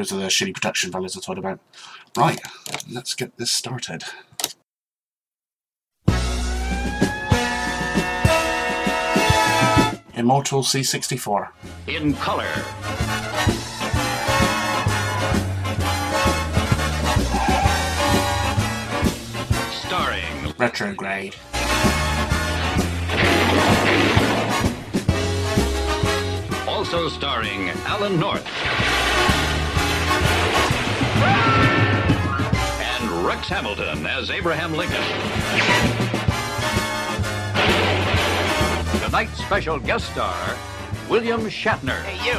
Those are the shitty production values I told about. Right, let's get this started. Immortal C64. In color. Starring Retrograde. Also starring Alan North. Rex Hamilton as Abraham Lincoln. Tonight's special guest star, William Shatner. Hey, you.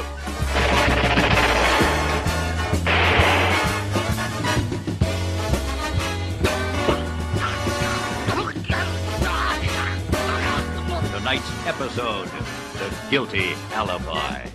Tonight's episode, The Guilty Alibi.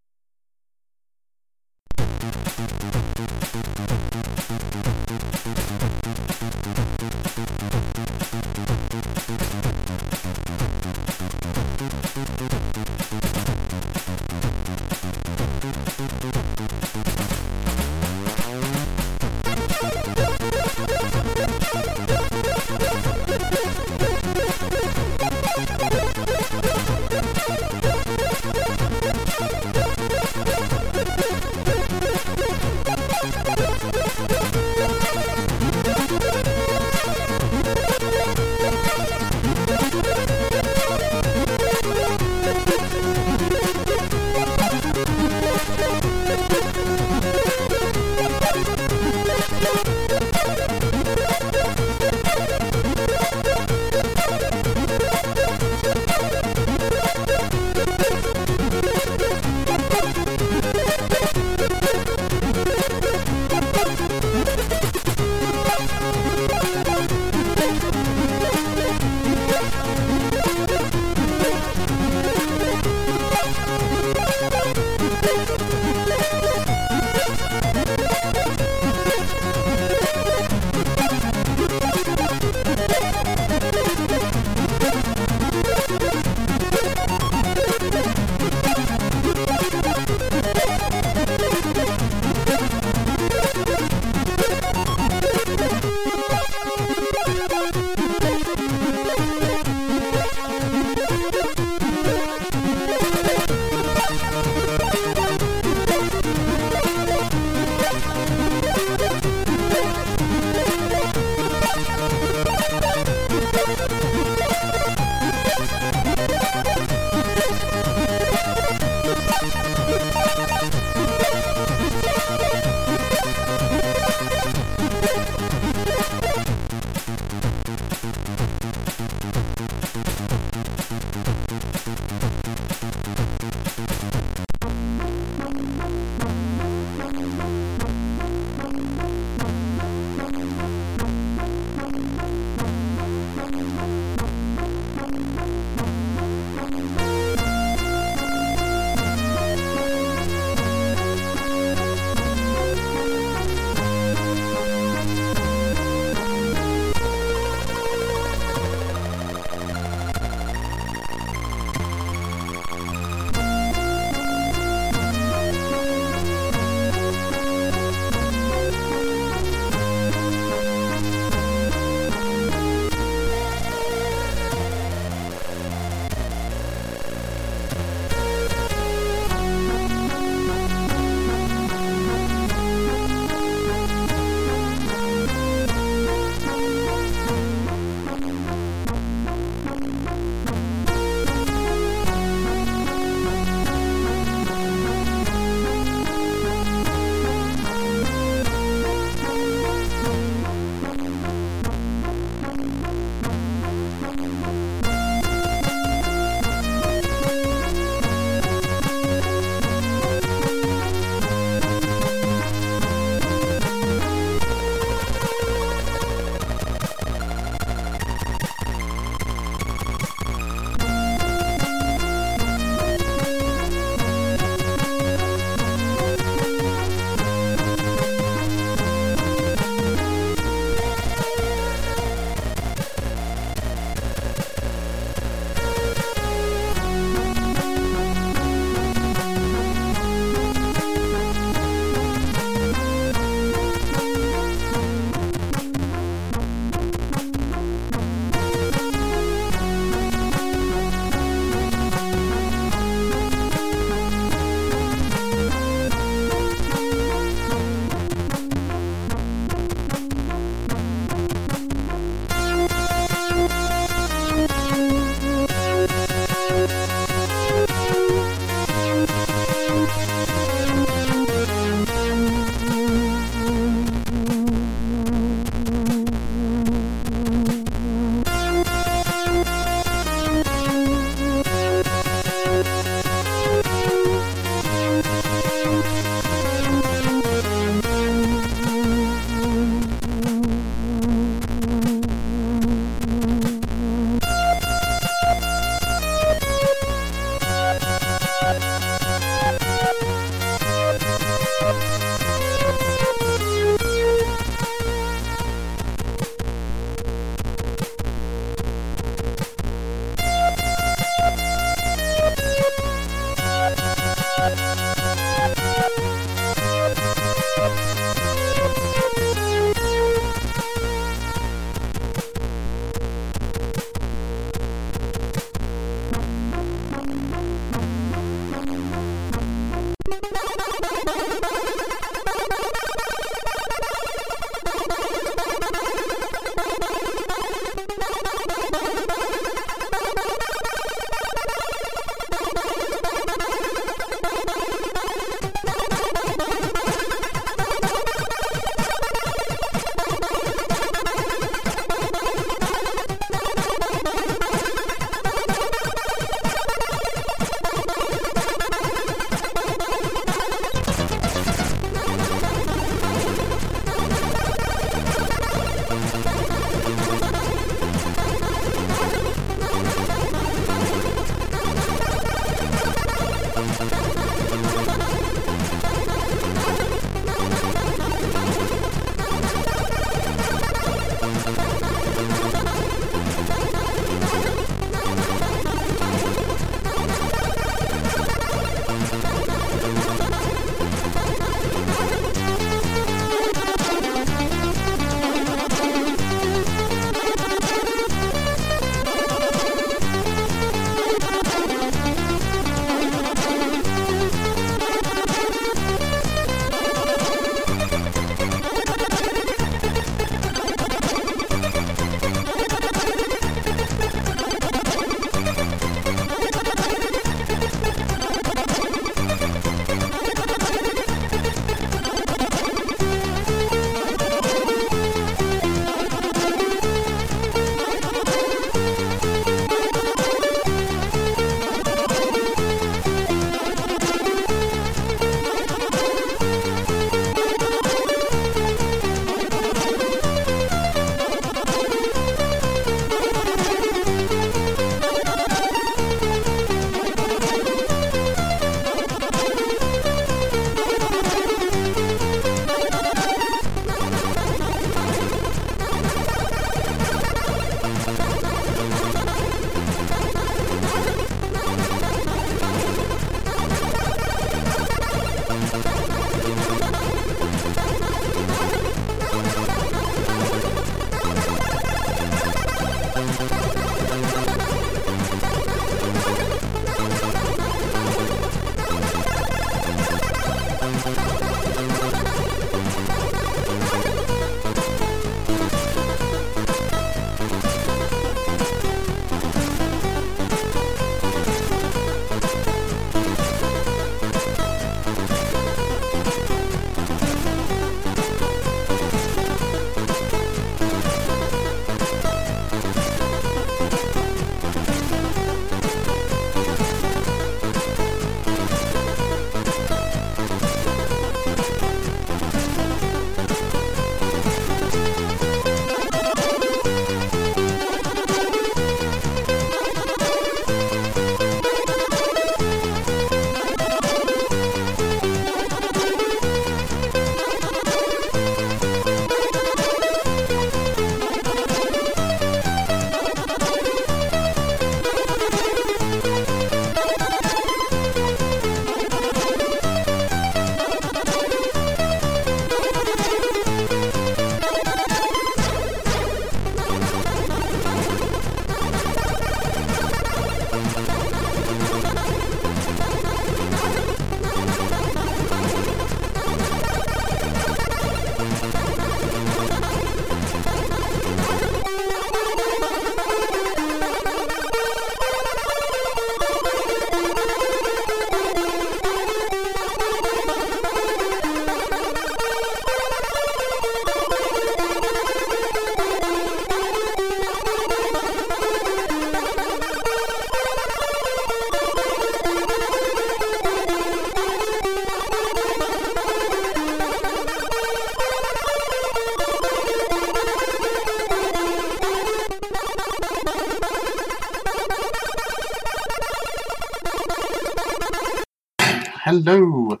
Hello.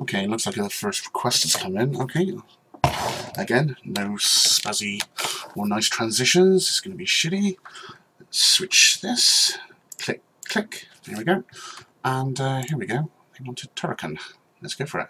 Okay, looks like the first request has come in. Okay. Again, no spazzy or nice transitions. It's going to be shitty. Switch this. Click, click. There we go. And uh, here we go. They wanted Turrican. Let's go for it.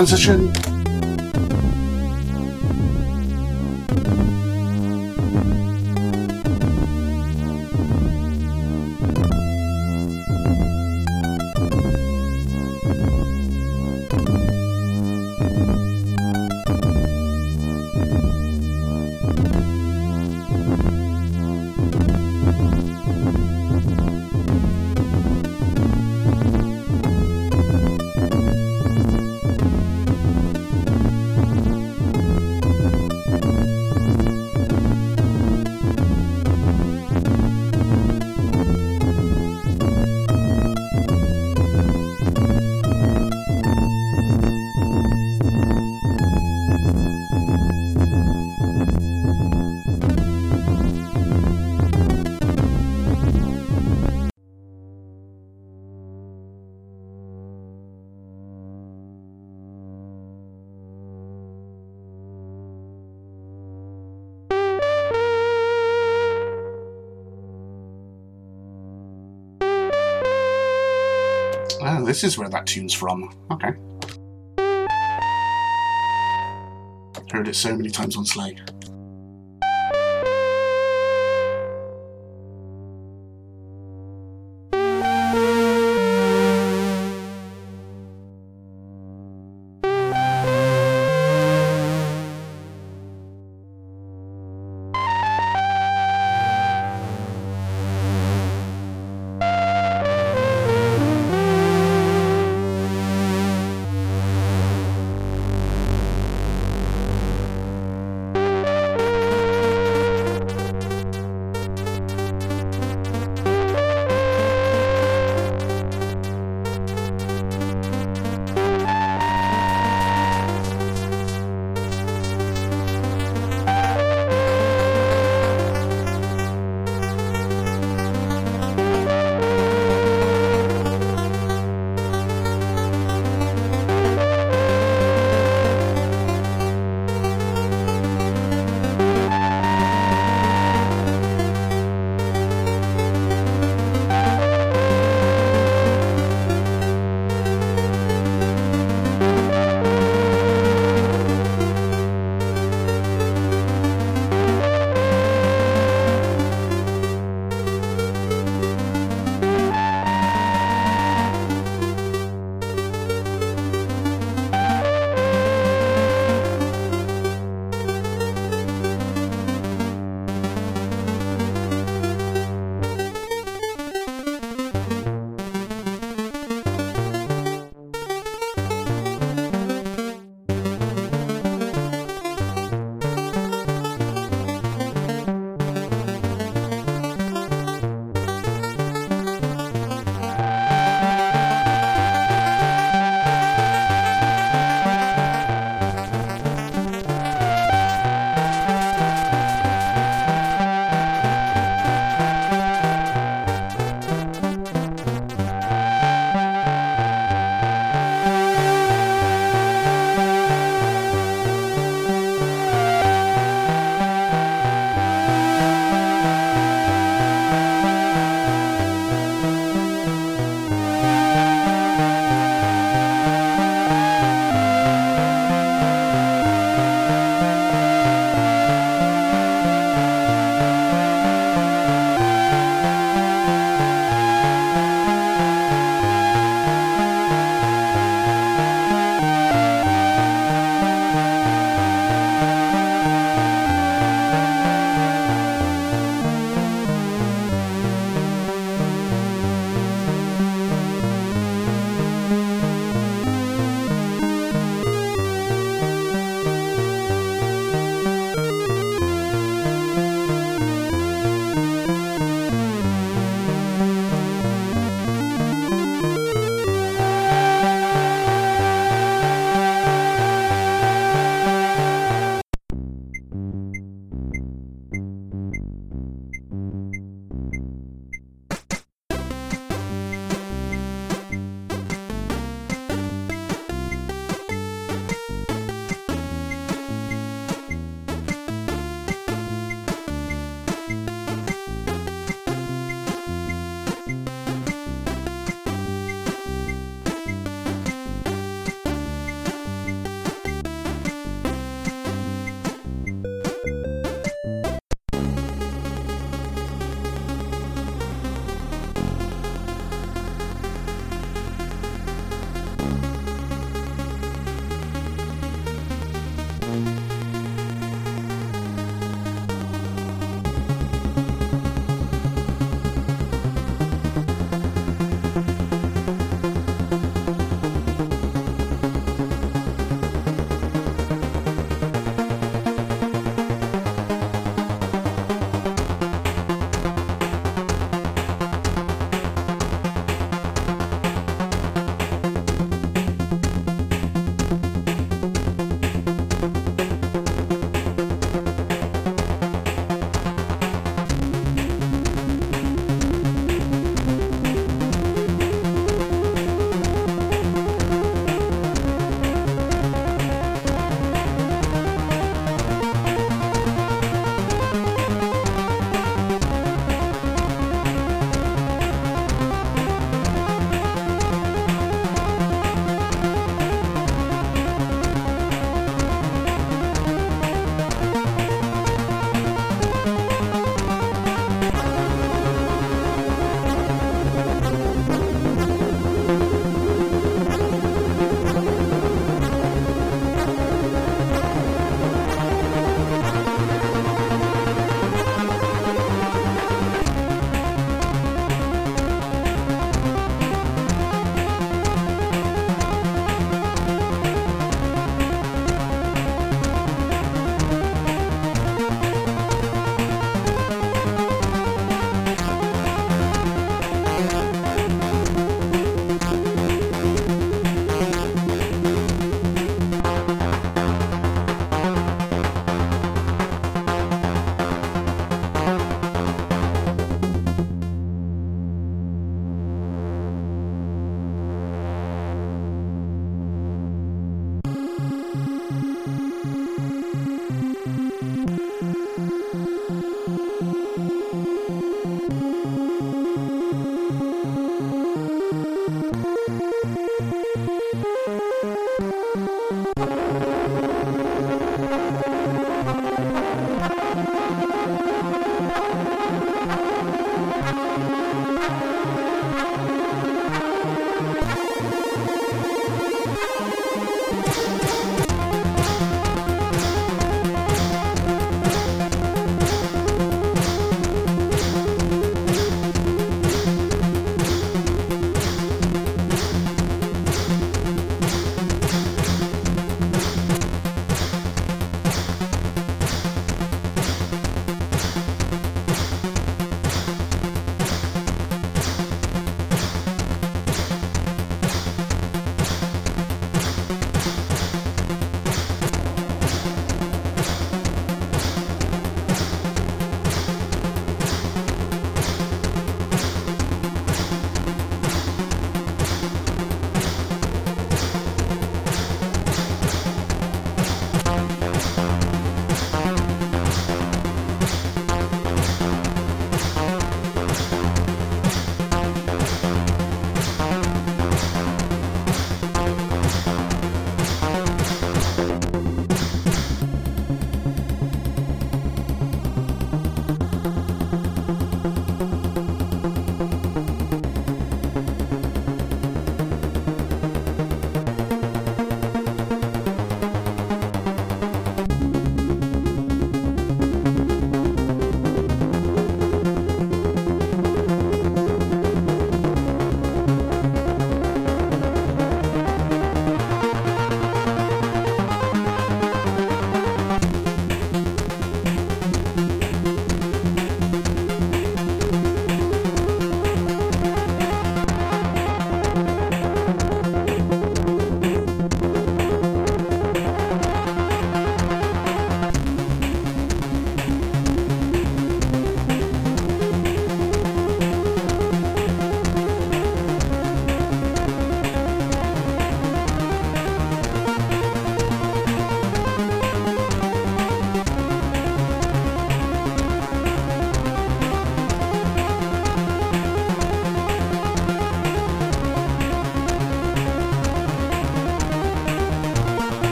Crap transition. this is where that tune's from. Okay. Heard it so many times on Slay.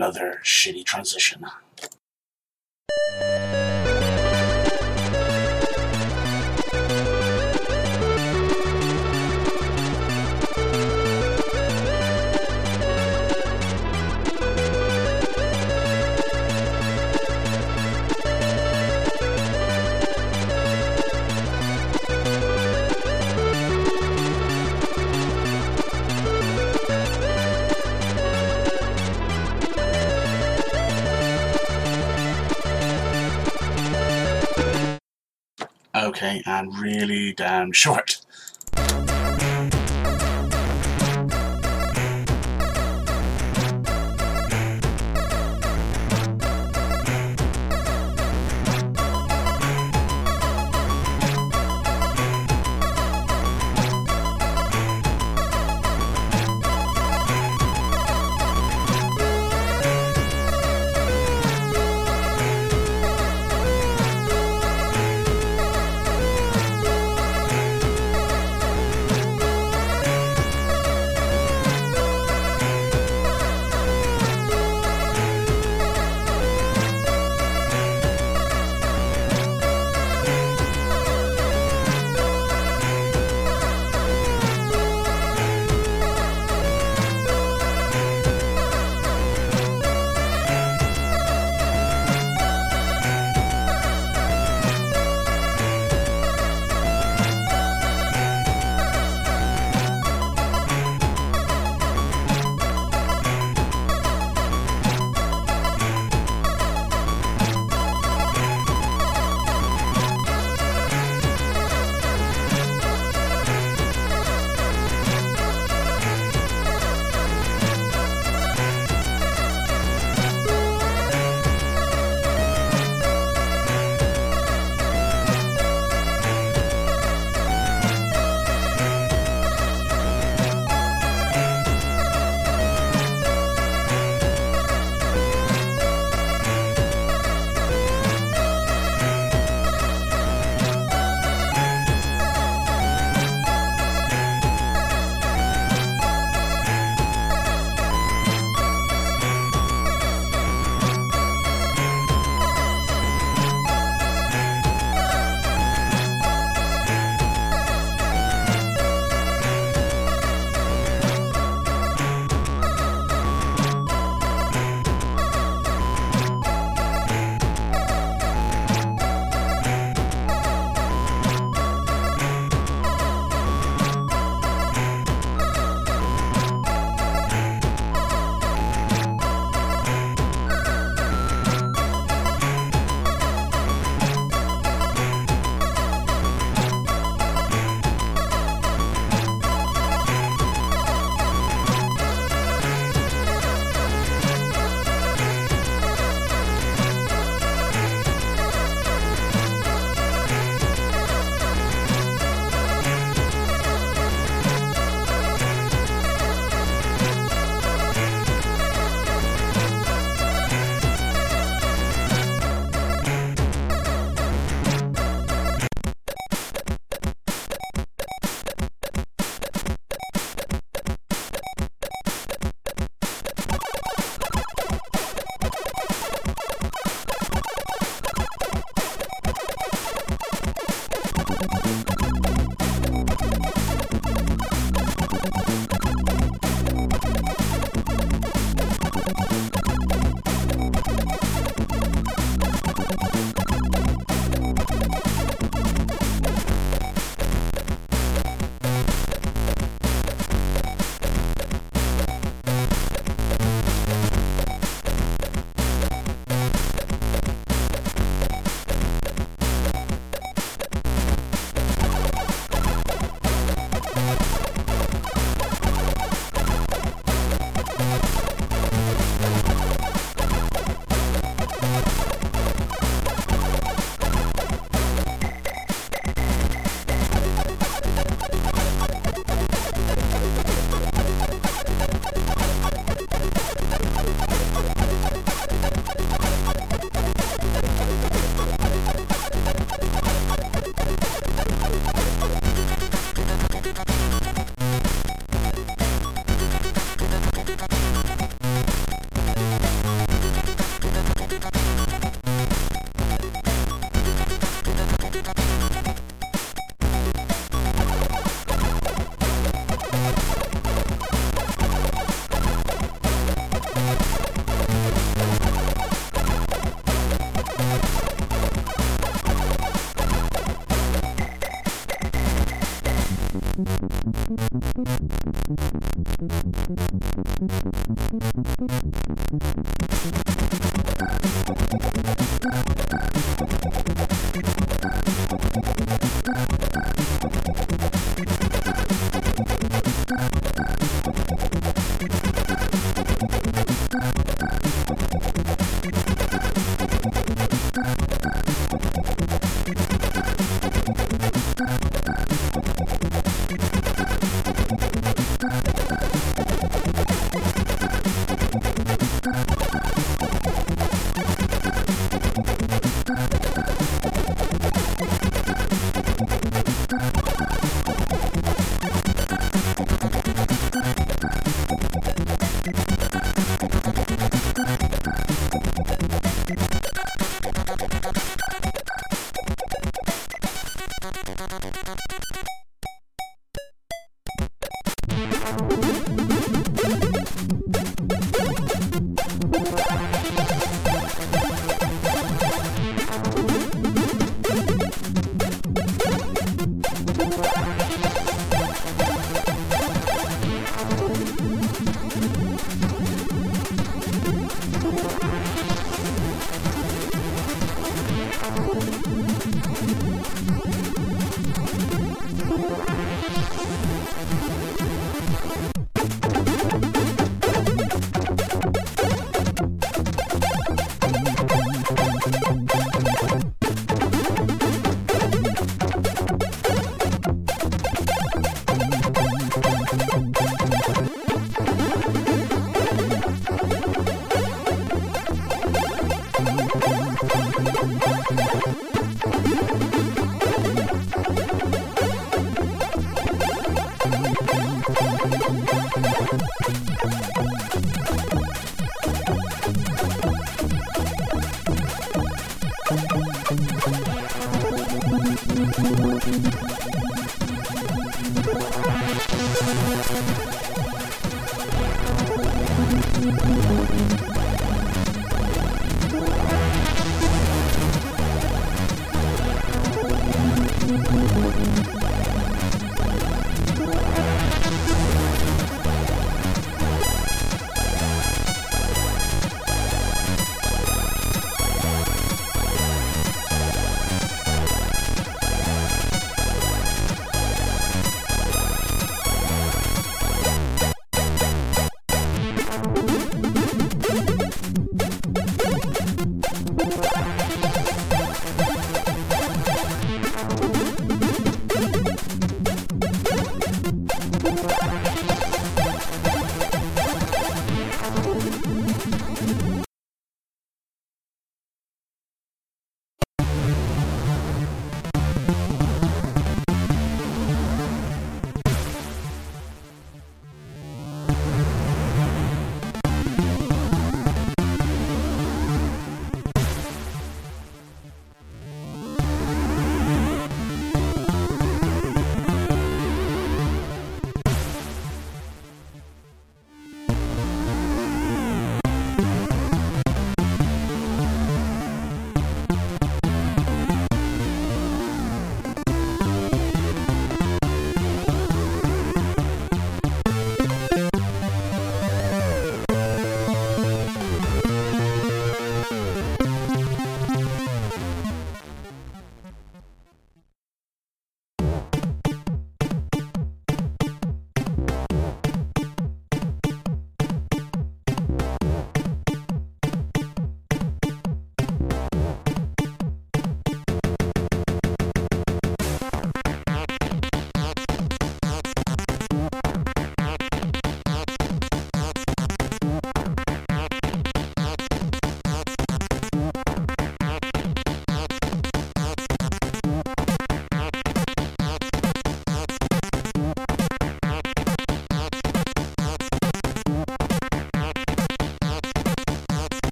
Another shitty transition. Okay, and really damn short.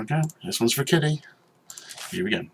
Okay. we go. This one's for Kitty. Here we go.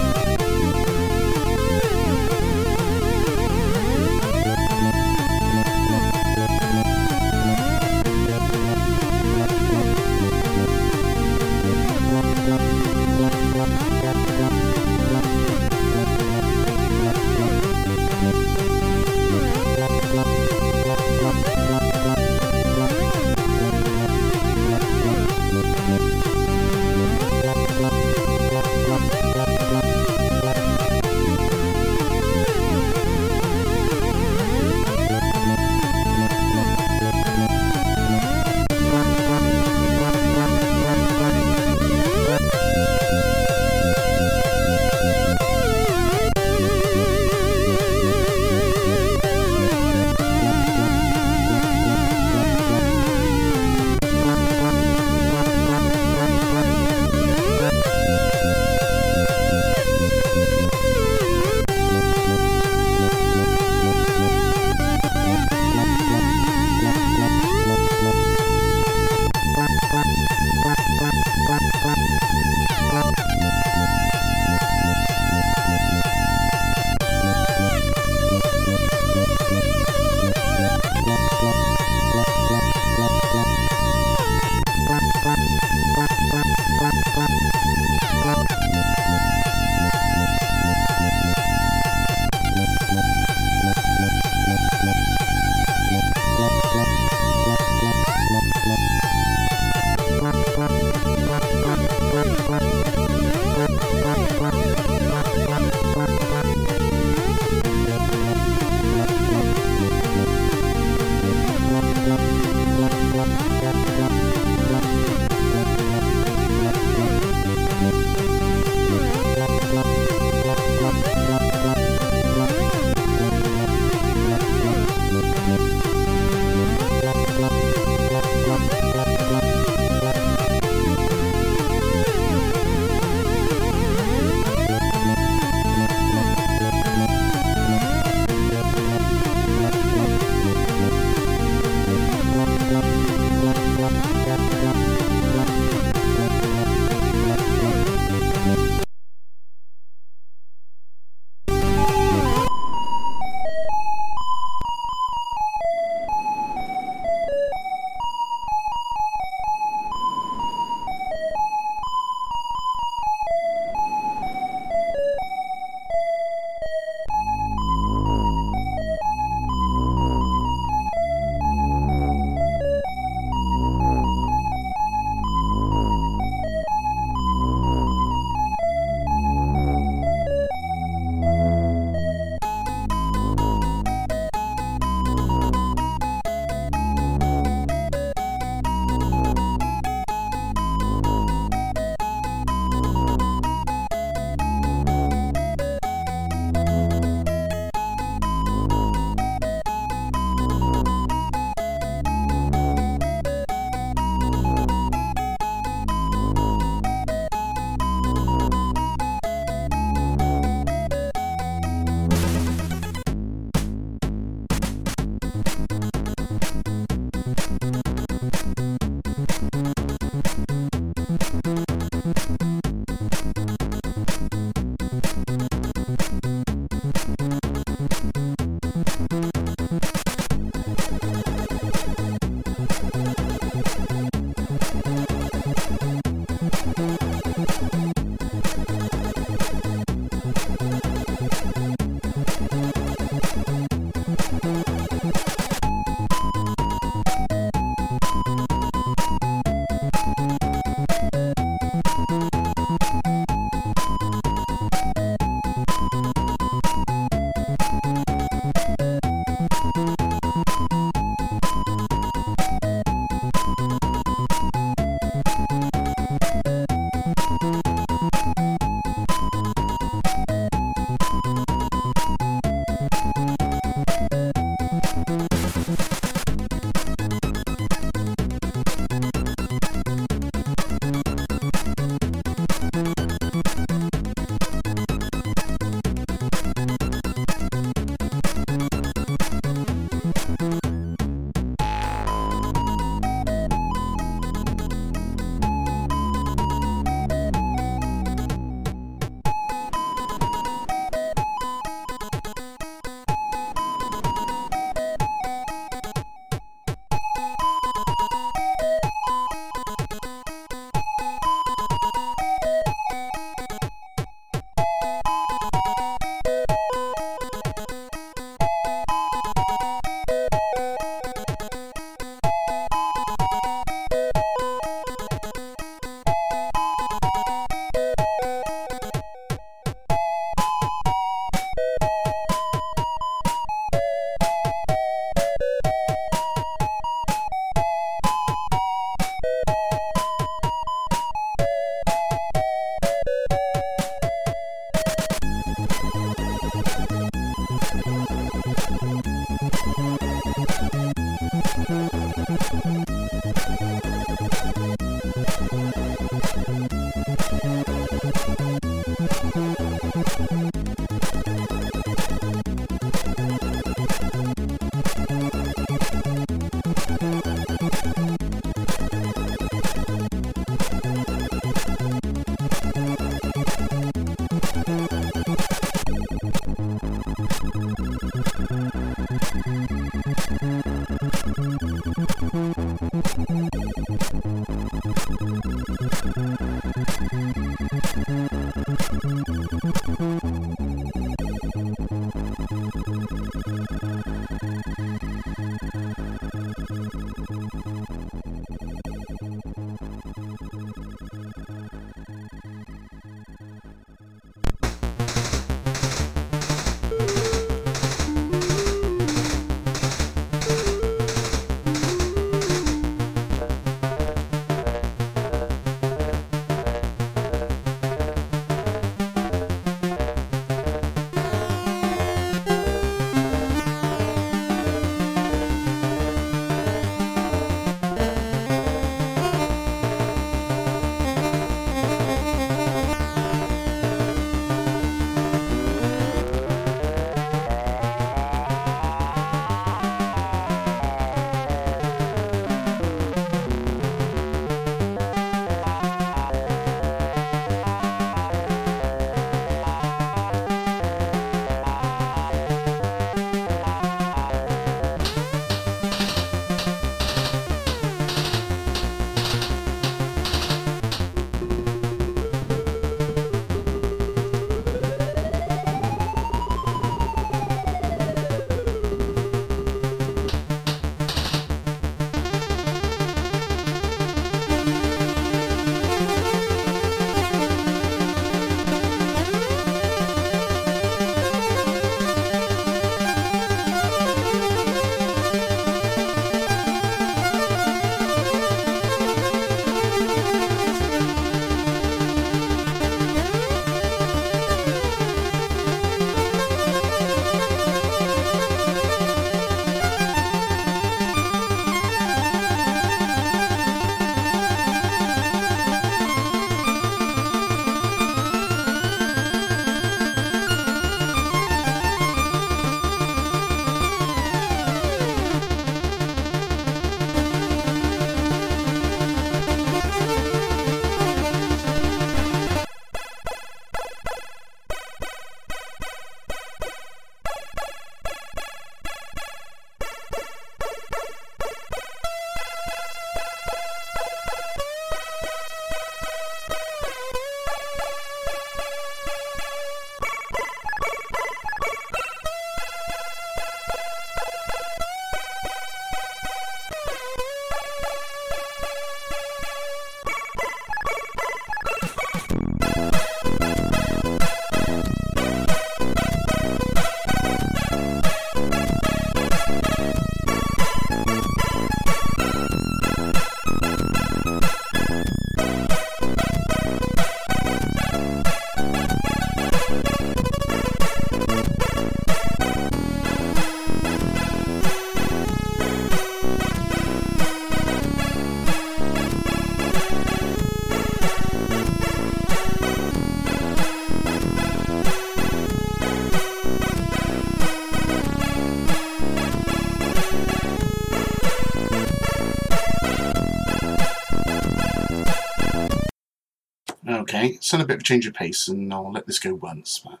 Send a bit of change of pace, and I'll let this go once. But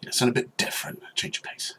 yeah, a bit different, change of pace.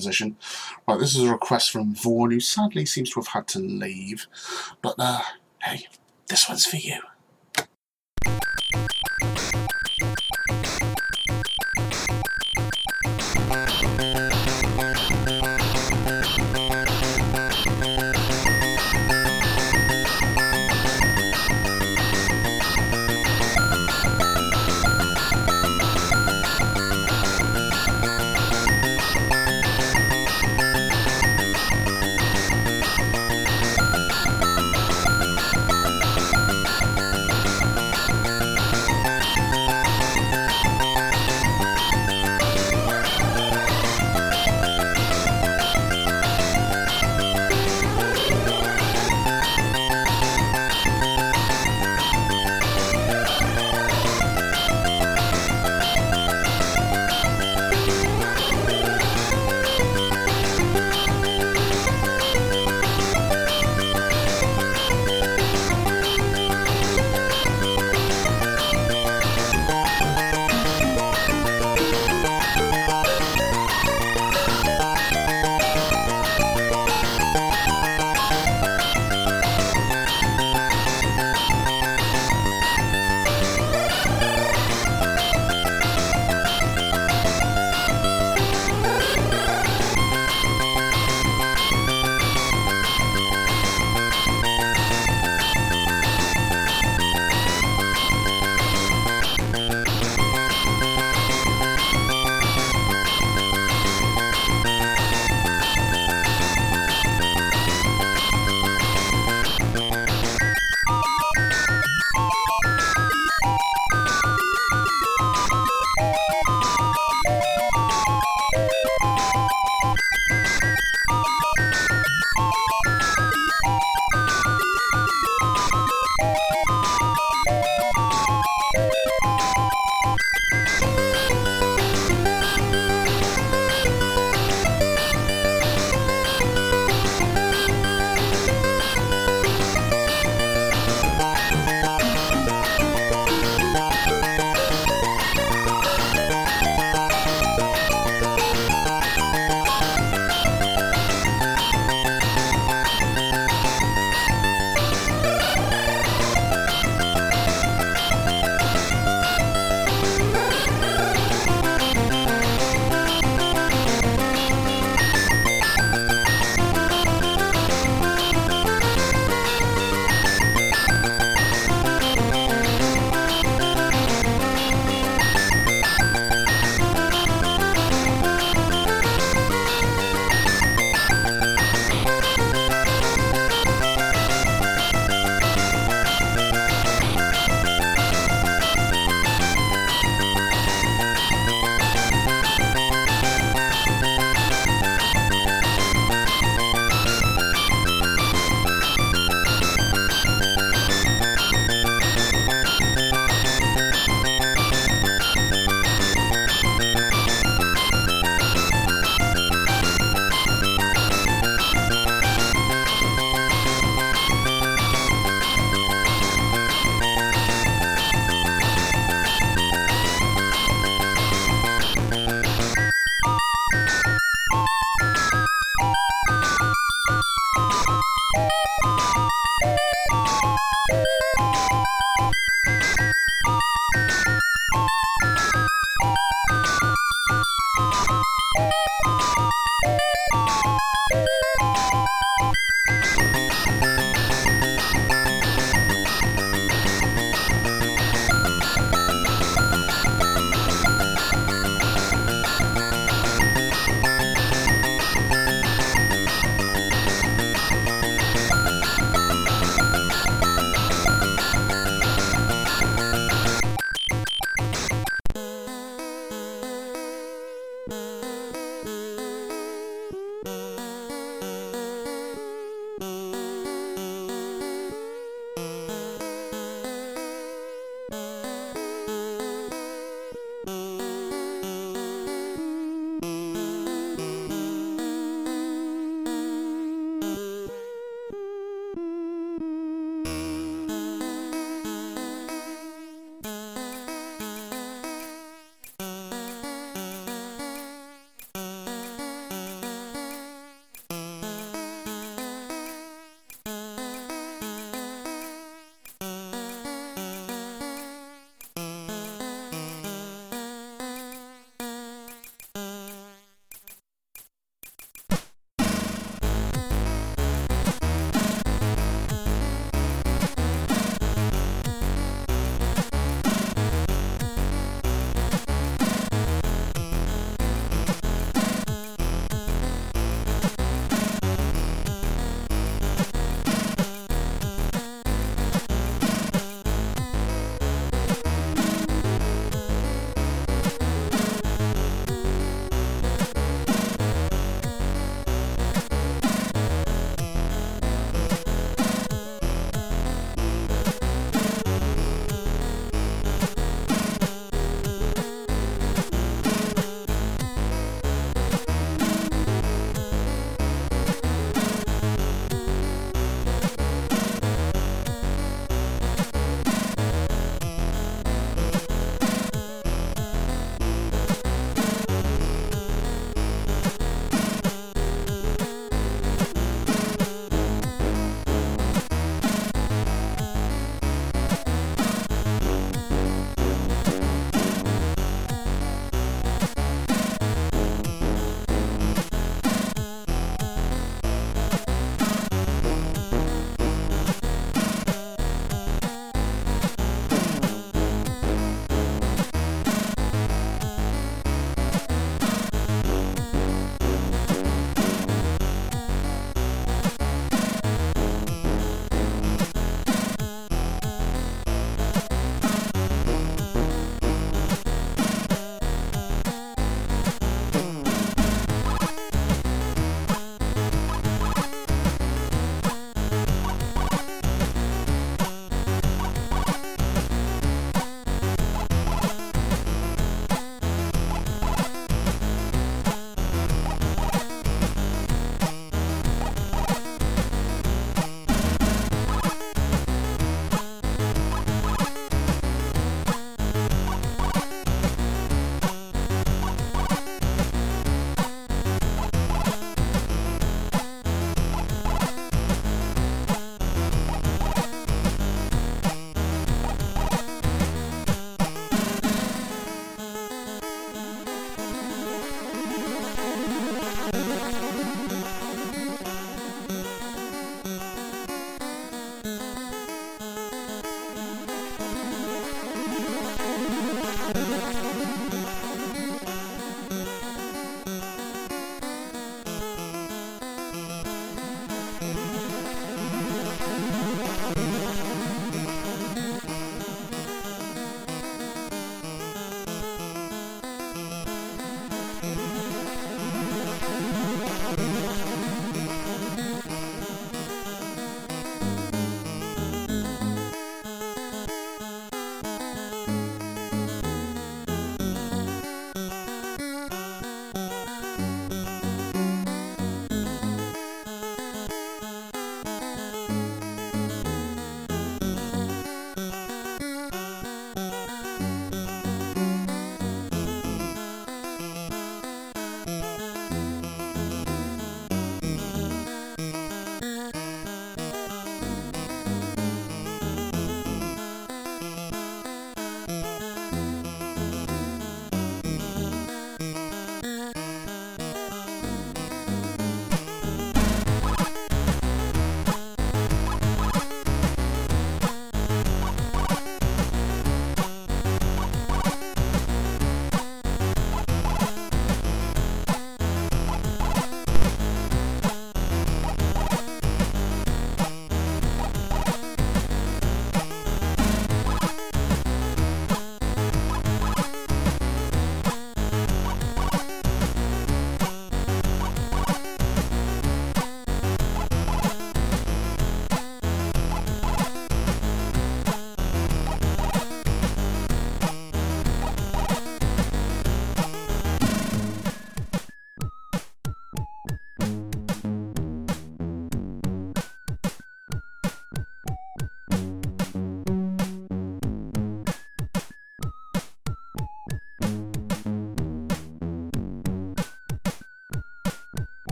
Transition. Right, this is a request from Vaughan, who sadly seems to have had to leave. But, uh,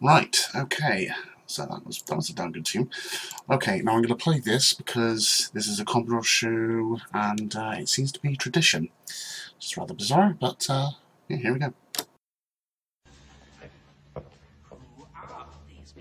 Right, okay. So that was that was a damn good tune. Okay, now I'm going to play this because this is a Commodore shoe and uh, it seems to be tradition. It's rather bizarre, but uh, yeah, here we go. Who are these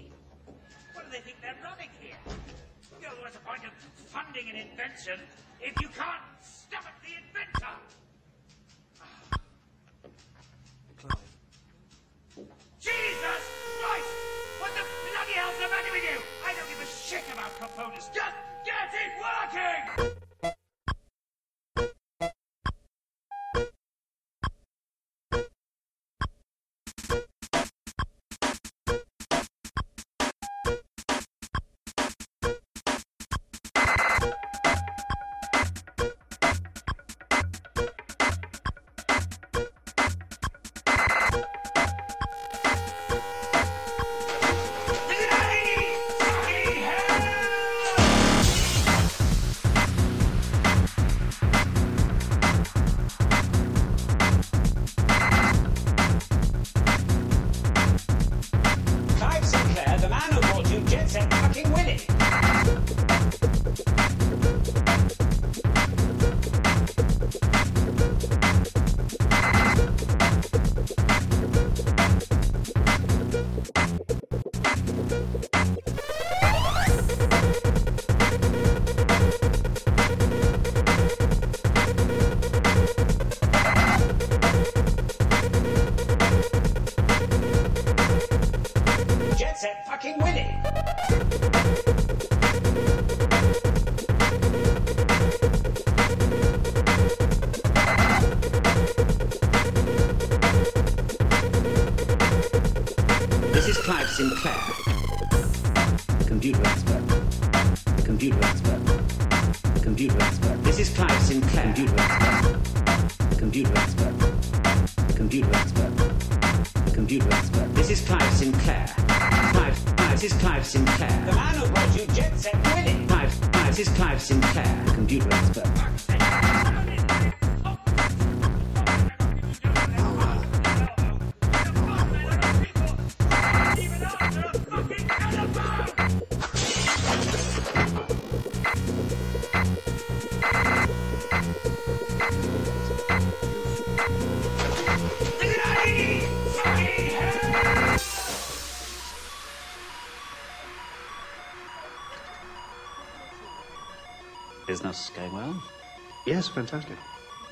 Yes, fantastic.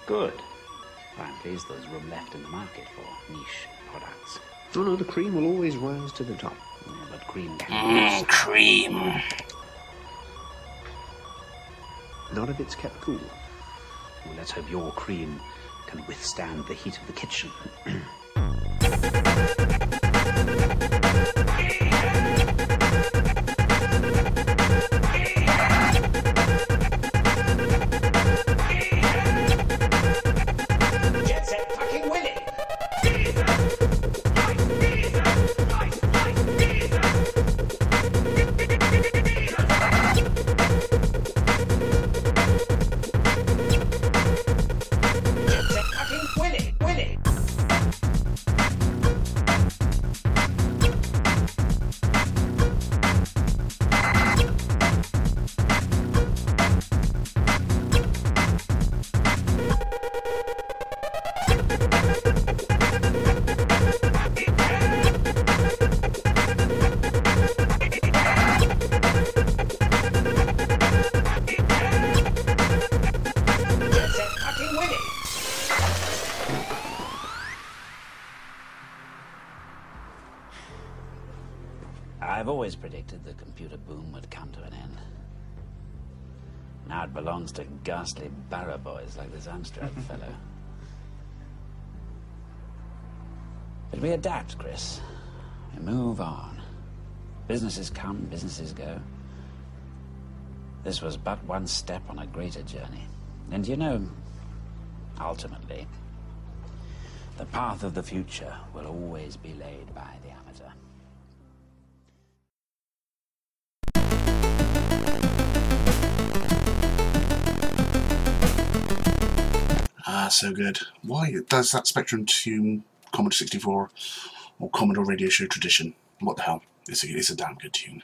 Good. I'm pleased there's room left in the market for niche products. No, no, the cream will always rise to the top. Yeah, but cream can Mm, cream. Not if it's kept cool. Well, let's hope your cream can withstand the heat of the kitchen. always predicted the computer boom would come to an end. Now it belongs to ghastly barrow boys like this Amstrad fellow. But we adapt, Chris. We move on. Businesses come, businesses go. This was but one step on a greater journey. And you know, ultimately, the path of the future will always be laid by the Ah, so good. Why does that Spectrum tune Commodore 64 or Commodore Radio Show tradition? What the hell? It's a, it's a damn good tune.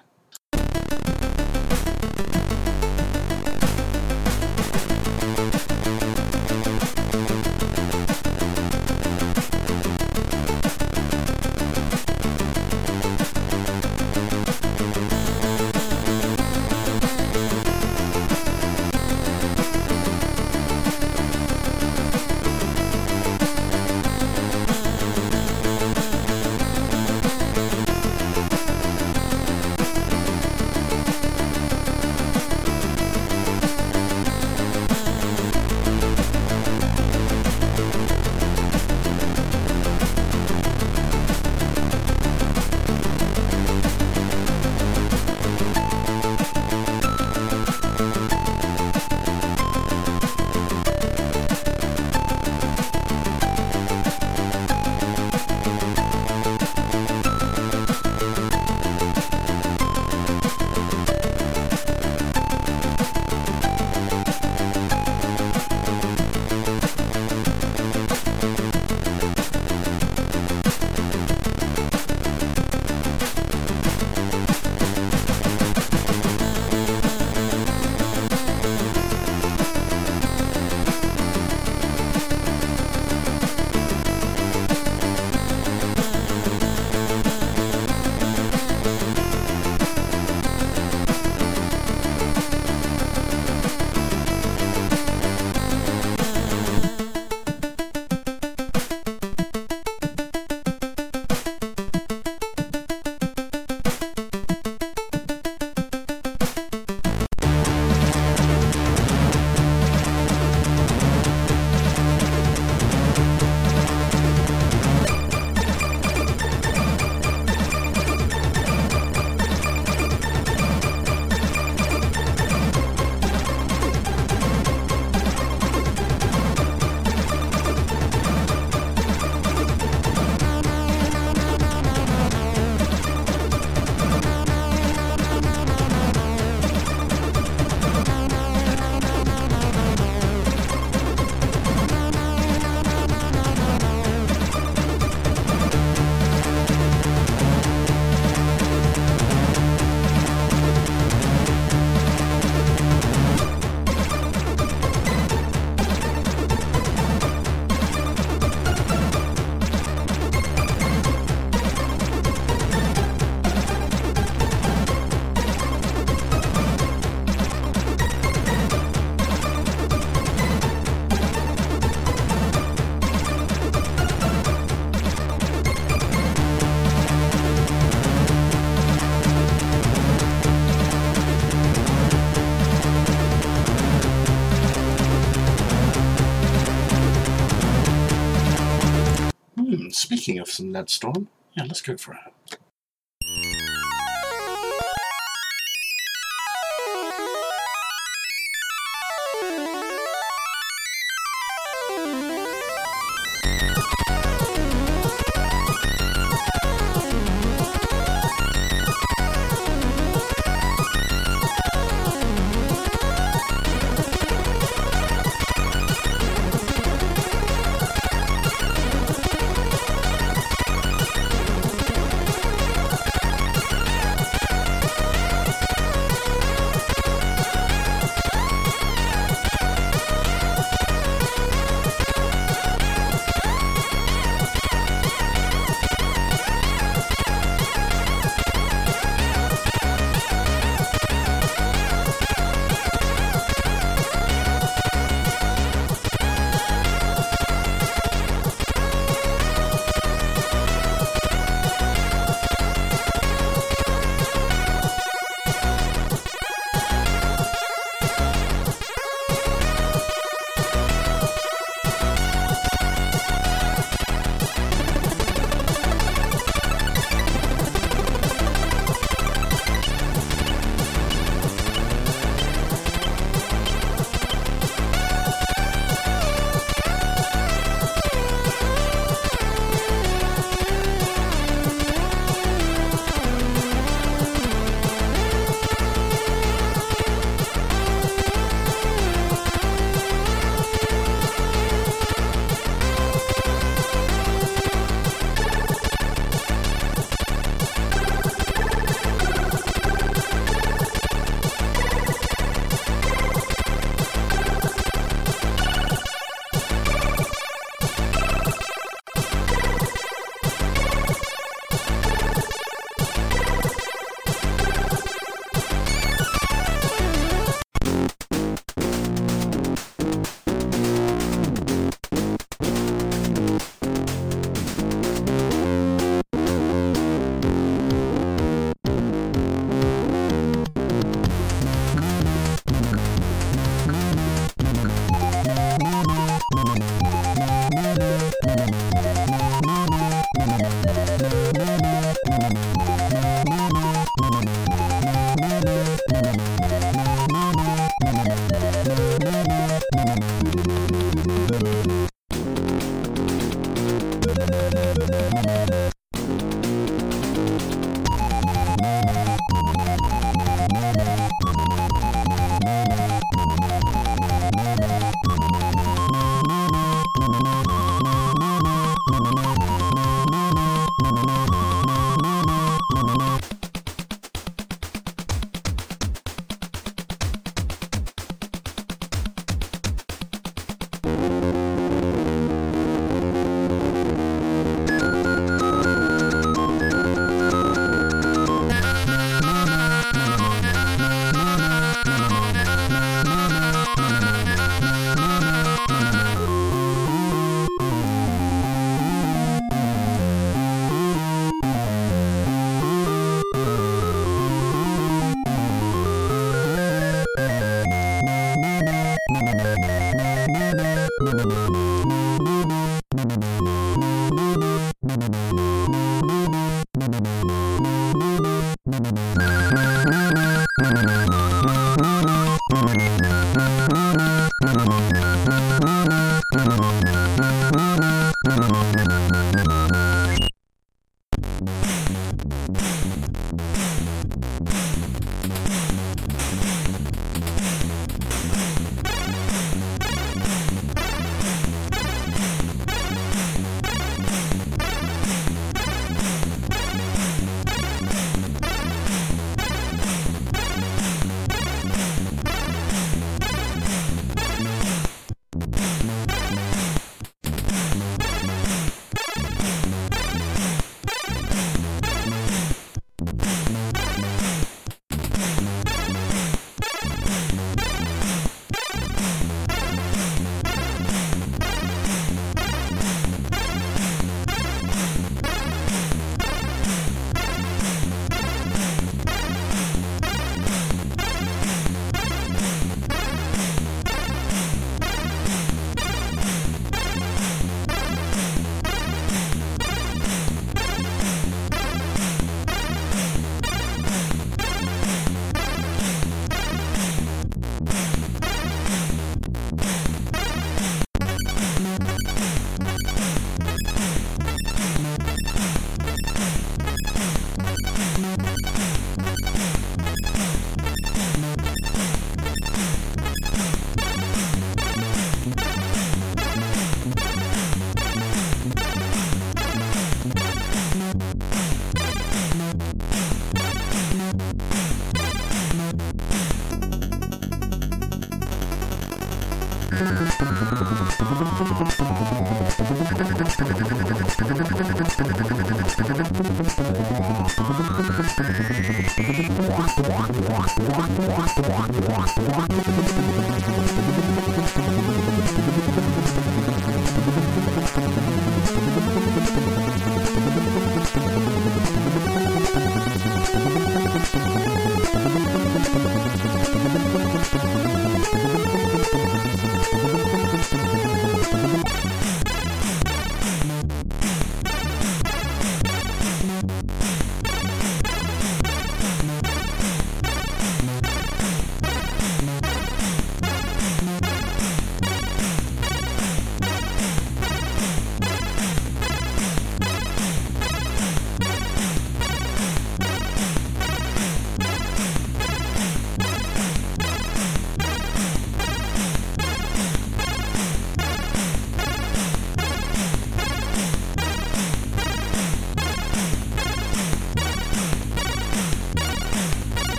Um, speaking of some Ned Storm, yeah, let's go for it.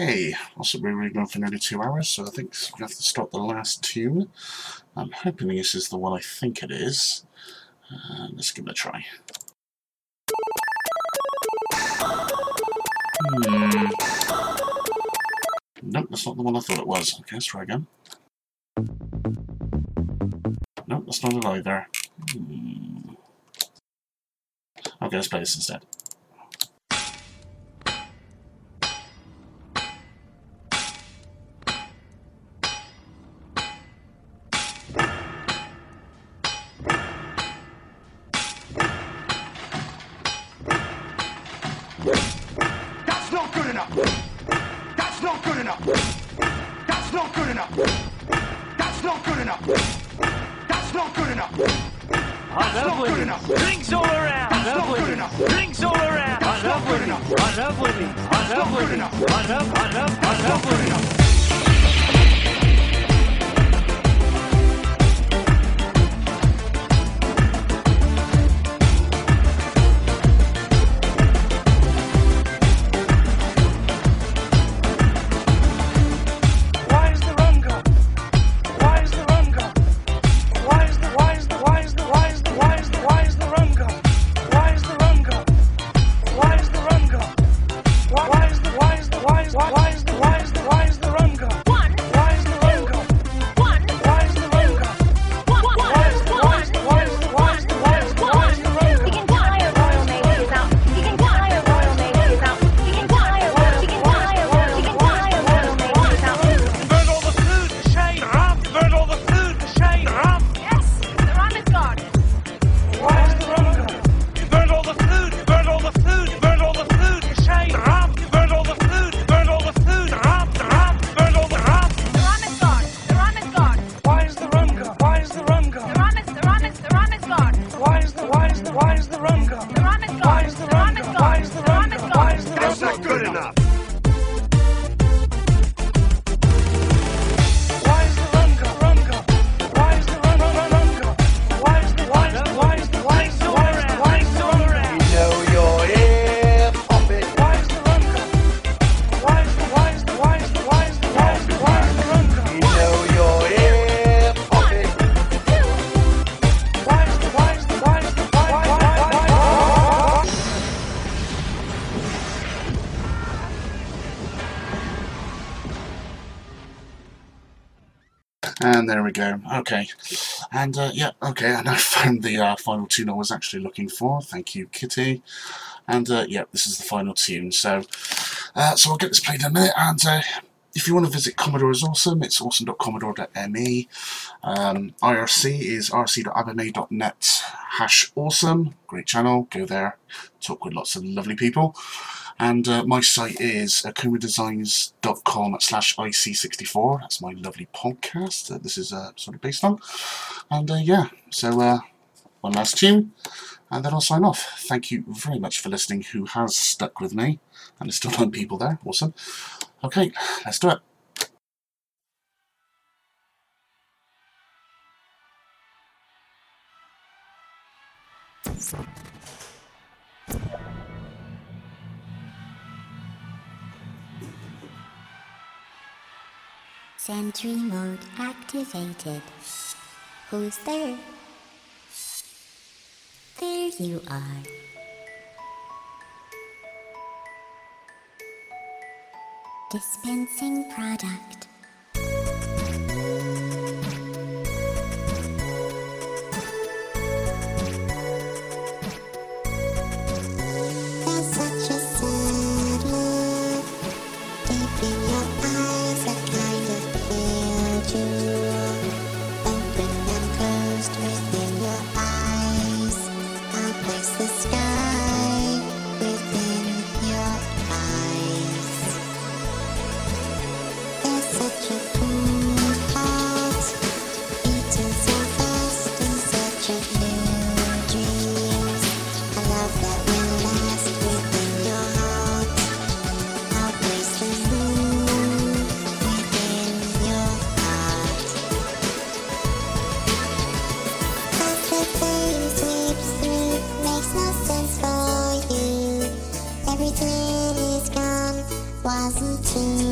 Okay, also we're really going for nearly two hours, so I think we have to stop the last tune. I'm hoping this is the one I think it is. Uh, let's give it a try. Hmm. Nope, that's not the one I thought it was. Okay, let's try again. Nope, that's not it either. Hmm. Okay, let's play this instead. Good enough. That's love not good women. enough. We go. Okay. And uh, yeah, okay, and I found the uh, final tune I was actually looking for. Thank you, Kitty. And uh, yeah, this is the final tune. So, uh, so I'll get this played in a minute. And uh, if you want to visit Commodore is awesome, it's awesome.commodore.me. Um, IRC is rc.abame.net hash awesome. Great channel. Go there. Talk with lots of lovely people. And uh, my site is uh, akumadesigns.com slash IC64. That's my lovely podcast that this is uh, sort of based on. And uh, yeah, so uh, one last tune, and then I'll sign off. Thank you very much for listening, who has stuck with me. And there's still nine people there. Awesome. Okay, let's do it. Thank Sentry mode activated. Who's there? There you are. Dispensing product. 自己。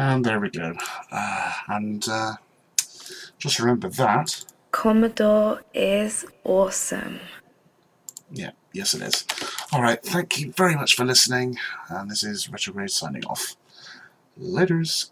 And there we go. Uh, and uh, just remember that. Commodore is awesome. Yeah, yes it is. Alright, thank you very much for listening. And this is Retrograde signing off. Laters.